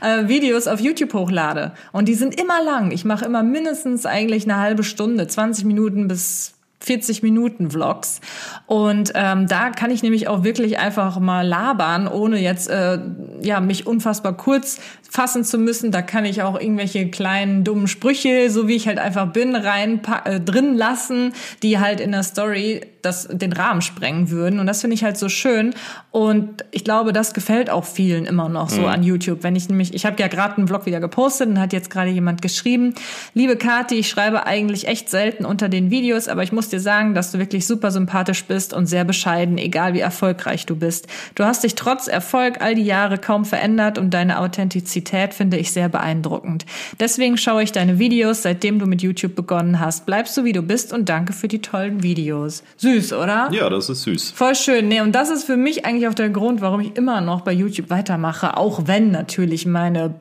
äh, Videos auf YouTube hochlade. Und die sind immer lang. Ich mache immer mindestens eigentlich eine halbe Stunde, 20 Minuten bis 40 Minuten Vlogs. Und ähm, da kann ich nämlich auch wirklich einfach mal labern, ohne jetzt äh, ja mich unfassbar kurz fassen zu müssen. Da kann ich auch irgendwelche kleinen dummen Sprüche, so wie ich halt einfach bin, rein äh, drin lassen, die halt in der Story das den Rahmen sprengen würden. Und das finde ich halt so schön. Und ich glaube, das gefällt auch vielen immer noch so mhm. an YouTube. Wenn ich nämlich, ich habe ja gerade einen Vlog wieder gepostet und hat jetzt gerade jemand geschrieben, liebe Kati, ich schreibe eigentlich echt selten unter den Videos, aber ich muss dir sagen, dass du wirklich super sympathisch bist und sehr bescheiden, egal wie erfolgreich du bist. Du hast dich trotz Erfolg all die Jahre kaum verändert und deine Authentizität finde ich sehr beeindruckend. Deswegen schaue ich deine Videos, seitdem du mit YouTube begonnen hast. Bleibst du wie du bist und danke für die tollen Videos. Süß süß, oder? Ja, das ist süß. Voll schön. Nee, und das ist für mich eigentlich auch der Grund, warum ich immer noch bei YouTube weitermache, auch wenn natürlich meine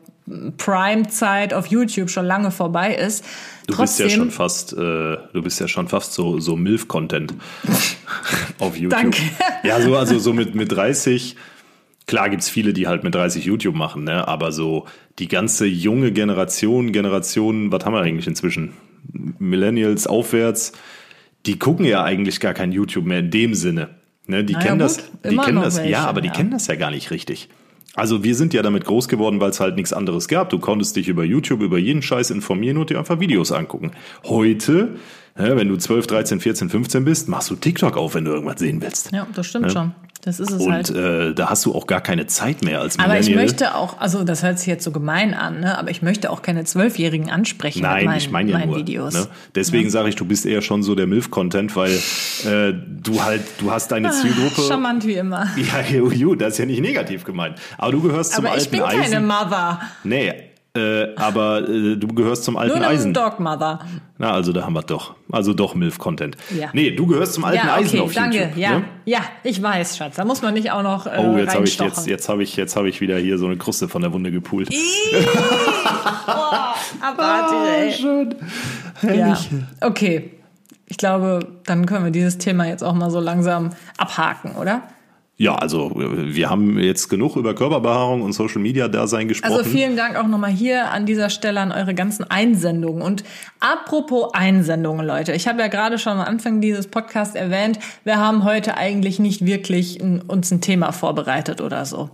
Prime-Zeit auf YouTube schon lange vorbei ist. Du Trotzdem, bist ja schon fast, äh, du bist ja schon fast so, so MILF-Content auf YouTube. Danke. Ja, so, also so mit, mit 30, klar gibt's viele, die halt mit 30 YouTube machen, ne? aber so die ganze junge Generation, Generation, was haben wir eigentlich inzwischen? Millennials aufwärts, die gucken ja eigentlich gar kein YouTube mehr in dem Sinne. Ne, die naja, kennen gut, das, die kennen das, welche, ja, aber die ja. kennen das ja gar nicht richtig. Also wir sind ja damit groß geworden, weil es halt nichts anderes gab. Du konntest dich über YouTube, über jeden Scheiß informieren und dir einfach Videos angucken. Heute, ja, wenn du 12, 13, 14, 15 bist, machst du TikTok auf, wenn du irgendwas sehen willst. Ja, das stimmt Ja. schon. Das ist es Und halt. äh, da hast du auch gar keine Zeit mehr als Aber ich Millennial. möchte auch, also das hört sich jetzt so gemein an, ne? aber ich möchte auch keine Zwölfjährigen ansprechen Nein, mit meinen, ich meine ja nur. Videos. Ne? Deswegen sage ich, du bist eher schon so der MILF-Content, weil äh, du halt, du hast deine Zielgruppe. Charmant wie immer. Ja, ju, ju, das ist ja nicht negativ gemeint. Aber du gehörst zum Aber ich alten bin keine Eisen. Mother. Nee, äh, aber äh, du gehörst zum alten Nur Eisen. Dog-Mother. Na, also da haben wir doch. Also doch MILF-Content. Ja. Nee, du gehörst zum alten Ja, Eisen okay, auf danke. YouTube. ja, Ne? ja, ich weiß, Schatz. Da muss man nicht auch noch äh, Oh, jetzt habe ich jetzt, jetzt habe ich, jetzt habe ich wieder hier so eine Kruste von der Wunde gepult. Abartig, ey. schön. Ja. Okay. Ich glaube, dann können wir dieses Thema jetzt auch mal so langsam abhaken, oder? Ja, also wir haben jetzt genug über Körperbehaarung und Social Media Dasein gesprochen. Also vielen Dank auch nochmal hier an dieser Stelle an eure ganzen Einsendungen. Und apropos Einsendungen, Leute, ich habe ja gerade schon am Anfang dieses Podcasts erwähnt, wir haben heute eigentlich nicht wirklich ein, uns ein Thema vorbereitet oder so.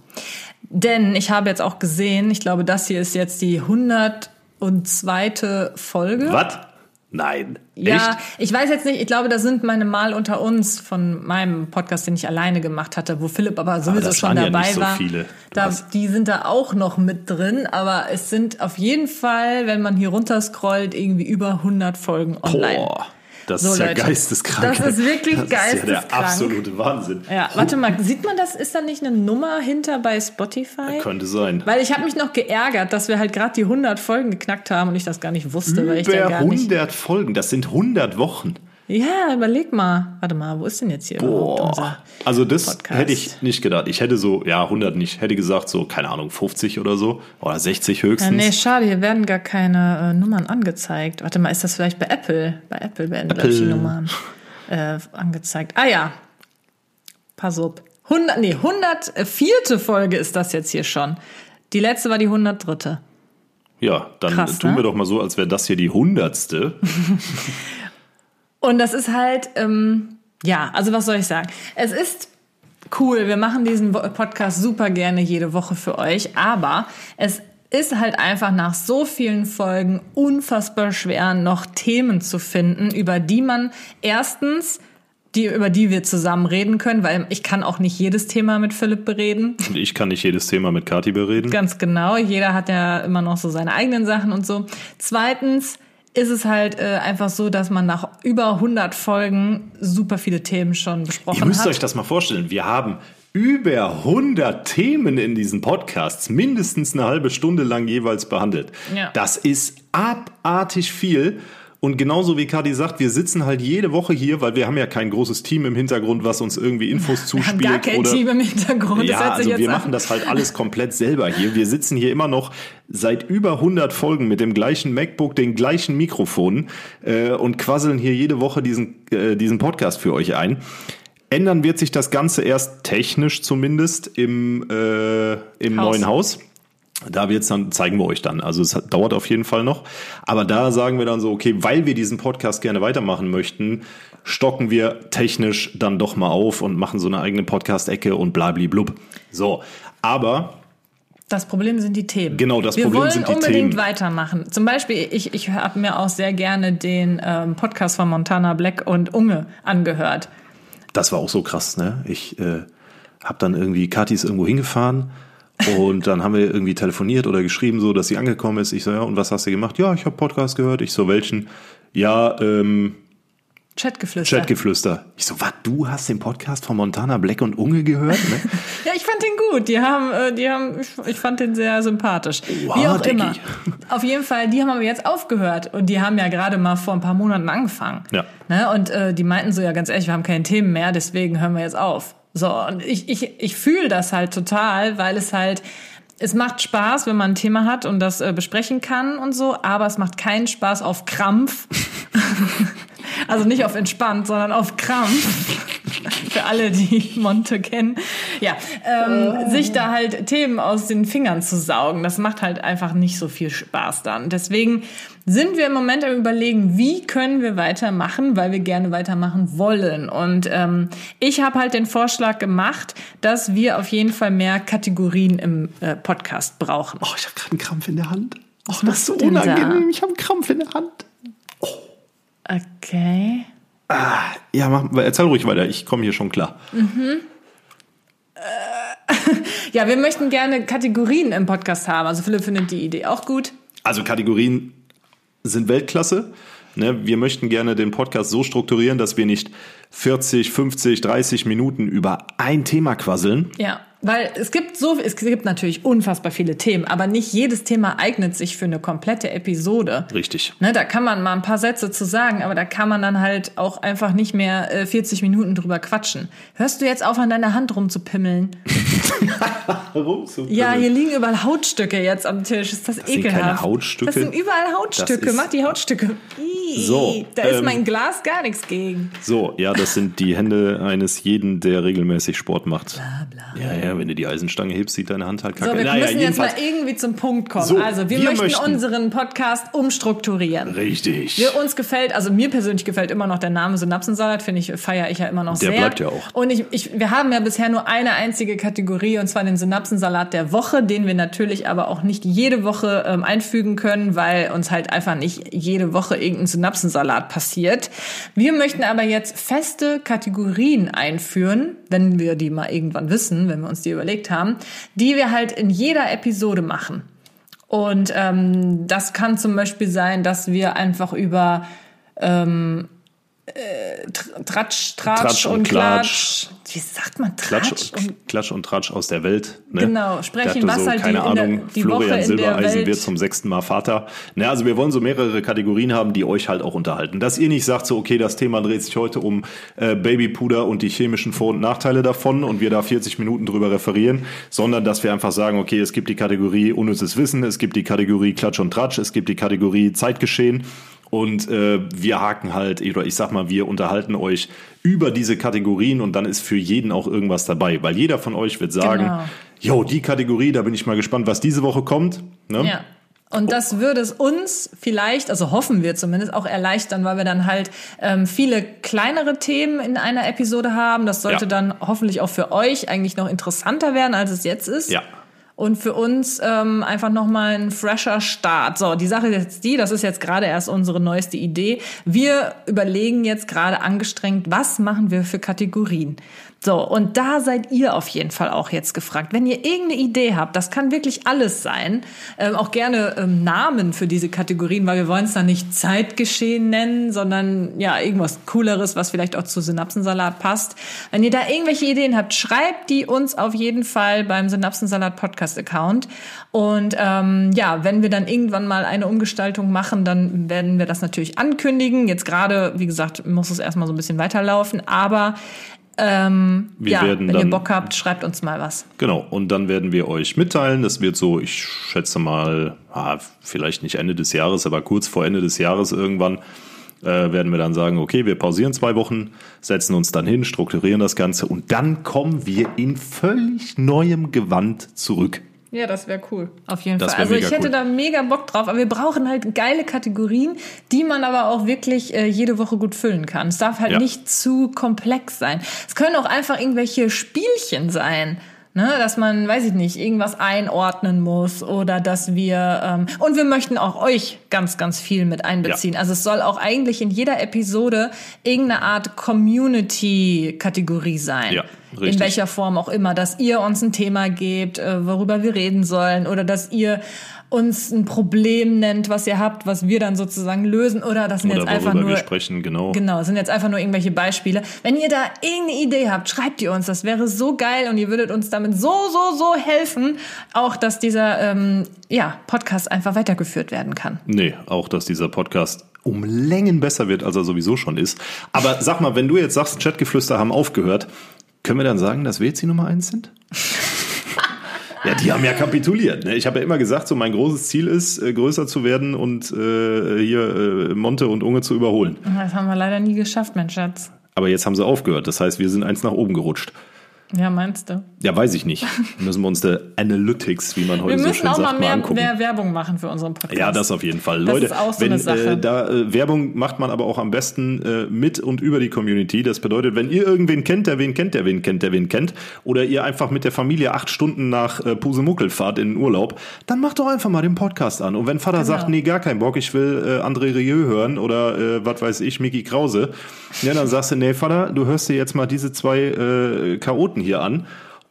Denn ich habe jetzt auch gesehen, ich glaube, das hier ist jetzt die 102. Folge. Was? Nein. Ja, Echt? ich weiß jetzt nicht, ich glaube, da sind meine Mal unter uns von meinem Podcast, den ich alleine gemacht hatte, wo Philipp aber sowieso das schon ja dabei so war. viele. Du Da, die sind da auch noch mit drin, aber es sind auf jeden Fall, wenn man hier runterscrollt, irgendwie über 100 Folgen online. Boah, das So, ist ja Leute, geisteskrank. das ist wirklich Das ist ja der geisteskrank. absolute Wahnsinn. Ja, warte mal, sieht man das? Ist da nicht eine Nummer hinter bei Spotify? Könnte sein. Weil ich habe mich noch geärgert, dass wir halt gerade die 100 Folgen geknackt haben und ich das gar nicht wusste, weil ich da Über gar nicht 100 Folgen, das sind 100 Wochen. Ja, überleg mal. Warte mal, wo ist denn jetzt hier überhaupt unser Boah. Also das Podcast? hätte ich nicht gedacht. Ich hätte so, ja, 100 nicht. Hätte gesagt so, keine Ahnung, 50 oder so. Oder 60 Ja, höchstens. nee, schade, hier werden gar keine äh, Nummern angezeigt. Warte mal, ist das vielleicht bei Apple? Bei Apple werden, ich, die Apple. Nummern äh, angezeigt. Ah ja, pass auf. 100, nee, 104. Folge ist das jetzt hier schon. Die letzte war die 103. Ja, dann Krass, tun ne? wir doch mal so, als wäre das hier die hundertste. Und das ist halt, ähm, ja, also was soll ich sagen? Es ist cool, wir machen diesen Podcast super gerne jede Woche für euch, aber es ist halt einfach nach so vielen Folgen unfassbar schwer, noch Themen zu finden, über die man erstens die, über die wir zusammen reden können, weil ich kann auch nicht jedes Thema mit Philipp bereden. Und ich kann nicht jedes Thema mit Kati bereden. Ganz genau. Jeder hat ja immer noch so seine eigenen Sachen und so. Zweitens ist es halt äh, einfach so, dass man nach über 100 Folgen super viele Themen schon besprochen Ihr müsst hat. euch das mal vorstellen. Wir haben über 100 Themen in diesen Podcasts, mindestens eine halbe Stunde lang jeweils behandelt. Ja. Das ist abartig viel. Und genauso wie Kati sagt, wir sitzen halt jede Woche hier, weil wir haben ja kein großes Team im Hintergrund, was uns irgendwie Infos wir haben zuspielt. gar kein oder Team im Hintergrund. ja, also wir an. machen das halt alles komplett selber hier. Wir sitzen hier immer noch seit über 100 Folgen mit dem gleichen MacBook, den gleichen Mikrofonen äh, und quasseln hier jede Woche diesen, äh, diesen Podcast für euch ein. Ändern wird sich das Ganze erst technisch zumindest im, äh, im Haus. neuen Haus. Da wird's dann, zeigen wir euch dann. Also es hat, dauert auf jeden Fall noch. Aber da sagen wir dann so, okay, weil wir diesen Podcast gerne weitermachen möchten, stocken wir technisch dann doch mal auf und machen so eine eigene Podcast-Ecke und blabli-blub. So, aber Das Problem sind die Themen. Genau, das wir Problem wollen sind die unbedingt Themen. weitermachen. Zum Beispiel, ich, ich habe mir auch sehr gerne den ähm, Podcast von Montana Black und Unge angehört. das war auch so krass, ne? Ich äh, habe dann irgendwie, Kathi ist irgendwo hingefahren und dann haben wir irgendwie telefoniert oder geschrieben, so dass sie angekommen ist. Ich so, ja, und was hast du gemacht? Ja, ich habe Podcast gehört. Ich so, welchen? Ja, ähm, Chatgeflüster. Chatgeflüster. Ich so, was, du hast den Podcast von Montana Black und Unge gehört? Ne? Ja, ich fand den gut. Die haben, äh, die haben, ich, fand den sehr sympathisch. Wow, Wie auch immer. Auf jeden Fall, die haben aber jetzt aufgehört und die haben ja gerade mal vor ein paar Monaten angefangen. Ja. Ne? Und äh, die meinten so, ja, ganz ehrlich, wir haben keine Themen mehr, deswegen hören wir jetzt auf. So, und ich, ich, ich fühle das halt total, weil es halt, es macht Spaß, wenn man ein Thema hat und das äh, besprechen kann und so, aber es macht keinen Spaß auf Krampf. Also nicht auf entspannt, sondern auf Krampf. Für alle, die Monte kennen. Ja, ähm, sich da halt Themen aus den Fingern zu saugen, das macht halt einfach nicht so viel Spaß dann. Deswegen sind wir im Moment am überlegen, wie können wir weitermachen, weil wir gerne weitermachen wollen. Und ähm, ich habe halt den Vorschlag gemacht, dass wir auf jeden Fall mehr Kategorien im äh, Podcast brauchen. Oh, ich habe gerade einen Krampf in der Hand. Oh, das ist so denn da? unangenehm. Ich habe einen Krampf in der Hand. Okay. Ja, mach, erzähl ruhig weiter. Ich komme hier schon klar. Ja, wir möchten gerne Kategorien im Podcast haben. Also Philipp findet die Idee auch gut. Also Kategorien sind Weltklasse. Ne, wir möchten gerne den Podcast so strukturieren, dass wir nicht 40, 50, 30 Minuten über ein Thema quasseln. Ja, weil es gibt so, es gibt natürlich unfassbar viele Themen, aber nicht jedes Thema eignet sich für eine komplette Episode. Richtig. Ne, da kann man mal ein paar Sätze zu sagen, aber da kann man dann halt auch einfach nicht mehr äh, 40 Minuten drüber quatschen. Hörst du jetzt auf, an deiner Hand rumzupimmeln? So? Ja, hier liegen überall Hautstücke jetzt am Tisch. Ist das, sind ekelhaft? keine Hautstücke. Das sind überall Hautstücke. Das Mach die Hautstücke. Ih, So, da ist ähm, mein Glas gar nichts gegen. So, ja, das sind die Hände eines jeden, der regelmäßig Sport macht. Bla, bla. Ja, ja, wenn du die Eisenstange hebst, sieht deine Hand halt kacke. So, wir Naja, müssen jetzt mal irgendwie zum Punkt kommen. So, also, wir, wir möchten, möchten- unseren Podcast umstrukturieren. Richtig. Wir, uns gefällt, also mir persönlich gefällt immer noch der Name Synapsensalat, finde ich, feiere ich ja immer noch Der sehr. bleibt ja auch. Und ich, ich, wir haben ja bisher nur eine einzige Kategorie, und zwar den Synapsensalat der Woche, den wir natürlich aber auch nicht jede Woche ähm, einfügen können, weil uns halt einfach nicht jede Woche irgendein Synapsensalat passiert. Wir möchten aber jetzt feste Kategorien einführen, wenn wir die mal irgendwann wissen, wenn wir uns die überlegt haben, die wir halt in jeder Episode machen. Und ähm, das kann zum Beispiel sein, dass wir einfach über ähm, äh, Tr- Tratsch, Tratsch, Tratsch und und Klatsch. Klatsch. Wie sagt man Tratsch? Klatsch, und Klatsch und Tratsch aus der Welt. Ne? Genau, sprechen, Der was so, halt die keine in der- Ahnung, die Florian Woche der Silbereisen wird zum sechsten Mal Vater. Ne, also wir wollen so mehrere Kategorien haben, die euch halt auch unterhalten. Dass ihr nicht sagt, so okay, das Thema dreht sich heute um äh, Babypuder und die chemischen Vor- und Nachteile davon und wir da 40 Minuten drüber referieren, sondern dass wir einfach sagen, okay, es gibt die Kategorie unnützes Wissen, es gibt die Kategorie Klatsch und Tratsch, es gibt die Kategorie Zeitgeschehen und äh, wir haken halt, oder ich sag mal, wir unterhalten euch über diese Kategorien und dann ist für jeden auch irgendwas dabei. Weil jeder von euch wird sagen, Genau. jo, die Kategorie, da bin ich mal gespannt, was diese Woche kommt. Ne? Ja. Und das würde es uns vielleicht, also hoffen wir zumindest, auch erleichtern, weil wir dann halt ähm, viele kleinere Themen in einer Episode haben. Das sollte Ja. dann hoffentlich auch für euch eigentlich noch interessanter werden, als es jetzt ist. Ja. Und für uns ähm, einfach nochmal ein fresher Start. So, die Sache ist jetzt die, das ist jetzt gerade erst unsere neueste Idee. Wir überlegen jetzt gerade angestrengt, was machen wir für Kategorien. So, und da seid ihr auf jeden Fall auch jetzt gefragt. Wenn ihr irgendeine Idee habt, das kann wirklich alles sein, ähm, auch gerne ähm, Namen für diese Kategorien, weil wir wollen es dann nicht Zeitgeschehen nennen, sondern ja, irgendwas Cooleres, was vielleicht auch zu Synapsensalat passt. Wenn ihr da irgendwelche Ideen habt, schreibt die uns auf jeden Fall beim Synapsensalat Podcast Account. Und ähm, ja, wenn wir dann irgendwann mal eine Umgestaltung machen, dann werden wir das natürlich ankündigen. Jetzt gerade, wie gesagt, muss es erstmal so ein bisschen weiterlaufen, aber ähm, Wir ja, werden wenn ihr dann- Bock habt, schreibt uns mal was. Genau, und dann werden wir euch mitteilen. Das wird so, ich schätze mal, ah, vielleicht nicht Ende des Jahres, aber kurz vor Ende des Jahres irgendwann äh, werden wir dann sagen, okay, wir pausieren zwei Wochen, setzen uns dann hin, strukturieren das Ganze und dann kommen wir in völlig neuem Gewand zurück. Ja, das wäre cool. Auf jeden Das Fall. Also ich hätte cool. da mega Bock drauf, aber wir brauchen halt geile Kategorien, die man aber auch wirklich äh, jede Woche gut füllen kann. Es darf halt Ja. nicht zu komplex sein. Es können auch einfach irgendwelche Spielchen sein. Ne, dass man, weiß ich nicht, irgendwas einordnen muss oder dass wir ähm, und wir möchten auch euch ganz, ganz viel mit einbeziehen. Also es soll auch eigentlich in jeder Episode irgendeine Art Community-Kategorie sein. Ja, in richtig. welcher Form auch immer, dass ihr uns ein Thema gebt, äh, worüber wir reden sollen oder dass ihr uns ein Problem nennt, was ihr habt, was wir dann sozusagen lösen oder das sind Oder jetzt einfach nur wir sprechen, genau. Genau, das sind jetzt einfach nur irgendwelche Beispiele. Wenn ihr da irgendeine Idee habt, schreibt ihr uns. Das wäre so geil und ihr würdet uns damit so, so, so helfen, auch dass dieser ähm, ja, Podcast einfach weitergeführt werden kann. Nee, auch dass dieser Podcast um Längen besser wird, als er sowieso schon ist. Aber sag mal, wenn du jetzt sagst, Chatgeflüster haben aufgehört, können wir dann sagen, dass wir jetzt die Nummer eins sind? Ja, die haben ja kapituliert. Ne? Ich habe ja immer gesagt, so mein großes Ziel ist, äh, größer zu werden und äh, hier äh, Monte und Unge zu überholen. Das haben wir leider nie geschafft, mein Schatz. Aber jetzt haben sie aufgehört. Das heißt, wir sind eins nach oben gerutscht. Ja, meinst du? Ja, weiß ich nicht. Müssen wir uns der Analytics, wie man Wir heute so müssen schön auch mal sagt, mal mehr, angucken. mehr Werbung machen für unseren Podcast. Ja, das auf jeden Fall. Das Leute, ist auch so wenn eine Sache. Äh, da äh, Werbung macht man aber auch am besten äh, mit und über die Community. Das bedeutet, wenn ihr irgendwen kennt, der wen kennt, der wen kennt, der wen kennt, oder ihr einfach mit der Familie acht Stunden nach äh, Pusemuckel fahrt in den Urlaub, dann macht doch einfach mal den Podcast an. Und wenn Vater Genau. sagt, nee, gar keinen Bock, ich will äh, André Rieu hören oder äh, was weiß ich, Mickey Krause, ja, dann sagst du, nee, Vater, du hörst dir jetzt mal diese zwei äh, Chaoten hier an.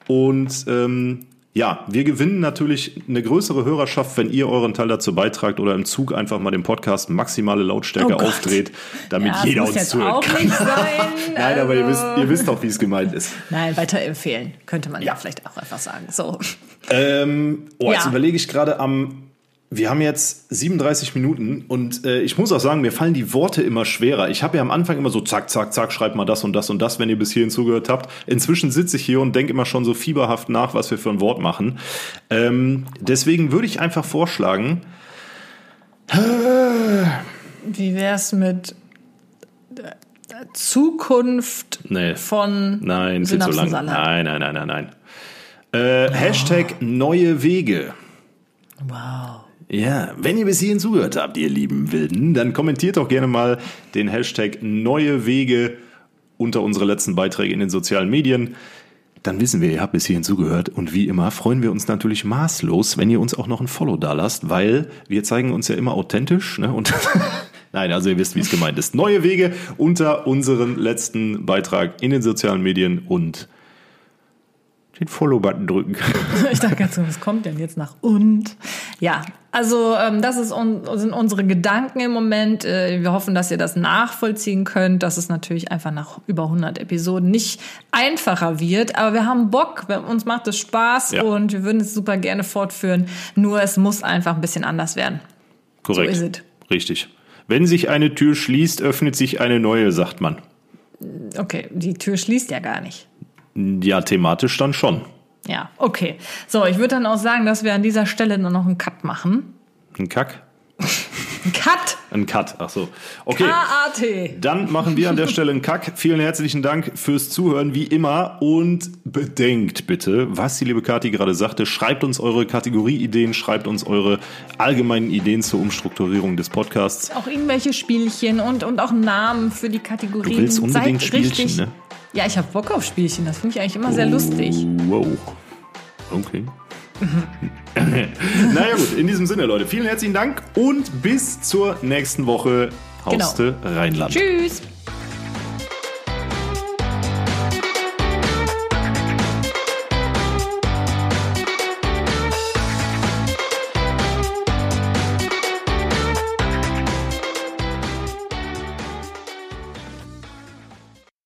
Und ähm, ja, wir gewinnen natürlich eine größere Hörerschaft, wenn ihr euren Teil dazu beitragt oder im Zug einfach mal den Podcast maximale Lautstärke Oh aufdreht, damit ja, jeder uns zuhört. Nein, aber ihr wisst, also- ihr wisst doch, wie es gemeint ist. Nein, weiterempfehlen, könnte man ja. Ja. vielleicht auch einfach sagen. So. Ähm, oh, jetzt Ja. überlege ich gerade am. Wir haben jetzt 37 Minuten und äh, ich muss auch sagen, mir fallen die Worte immer schwerer. Ich habe ja am Anfang immer so zack, zack, zack, schreibt mal das und das und das, wenn ihr bis hierhin zugehört habt. Inzwischen sitze ich hier und denke immer schon so fieberhaft nach, was wir für ein Wort machen. Ähm, deswegen würde ich einfach vorschlagen, Wie wär's mit äh, Zukunft Nee. von nein, viel zu lang. Nein, nein, nein, nein, nein. Äh, Hashtag neue Wege. Wow. Ja, wenn ihr bis hierhin zugehört habt, ihr lieben Wilden, dann kommentiert doch gerne mal den Hashtag neue Wege unter unsere letzten Beiträge in den sozialen Medien. Dann wissen wir, ihr habt bis hierhin zugehört. Und wie immer freuen wir uns natürlich maßlos, wenn ihr uns auch noch ein Follow da lasst, weil wir zeigen uns ja immer authentisch. Ne? Und Nein, also ihr wisst, wie es gemeint ist. Neue Wege unter unseren letzten Beitrag in den sozialen Medien und den Follow-Button drücken. Ich dachte ganz, was kommt denn jetzt nach und? Ja, also ähm, das ist un sind unsere Gedanken im Moment. Äh, wir hoffen, dass ihr das nachvollziehen könnt, dass es natürlich einfach nach über 100 Episoden nicht einfacher wird. Aber wir haben Bock, uns macht es Spaß Ja. und wir würden es super gerne fortführen. Nur es muss einfach ein bisschen anders werden. Korrekt. So ist Richtig. Wenn sich eine Tür schließt, öffnet sich eine neue, sagt man. Okay, die Tür schließt ja gar nicht. Ja, thematisch dann schon. Ja, okay. So, ich würde dann auch sagen, dass wir an dieser Stelle nur noch einen Cut machen. Ein Kack. Ein Cut. Ein Cut, ach so. Okay. K-A-T. Dann machen wir an der Stelle einen Kack. Vielen herzlichen Dank fürs Zuhören, wie immer. Und bedenkt bitte, was die liebe Kathi gerade sagte. Schreibt uns eure Kategorieideen, schreibt uns eure allgemeinen Ideen zur Umstrukturierung des Podcasts. Auch irgendwelche Spielchen und, und auch Namen für die Kategorien. Du willst unbedingt Seid Spielchen, richtig. ne? Ja, ich habe Bock auf Spielchen. Das finde ich eigentlich immer sehr lustig. Wow. Okay. naja gut, in diesem Sinne, Leute, vielen herzlichen Dank und bis zur nächsten Woche. Hauste Rheinland. Tschüss.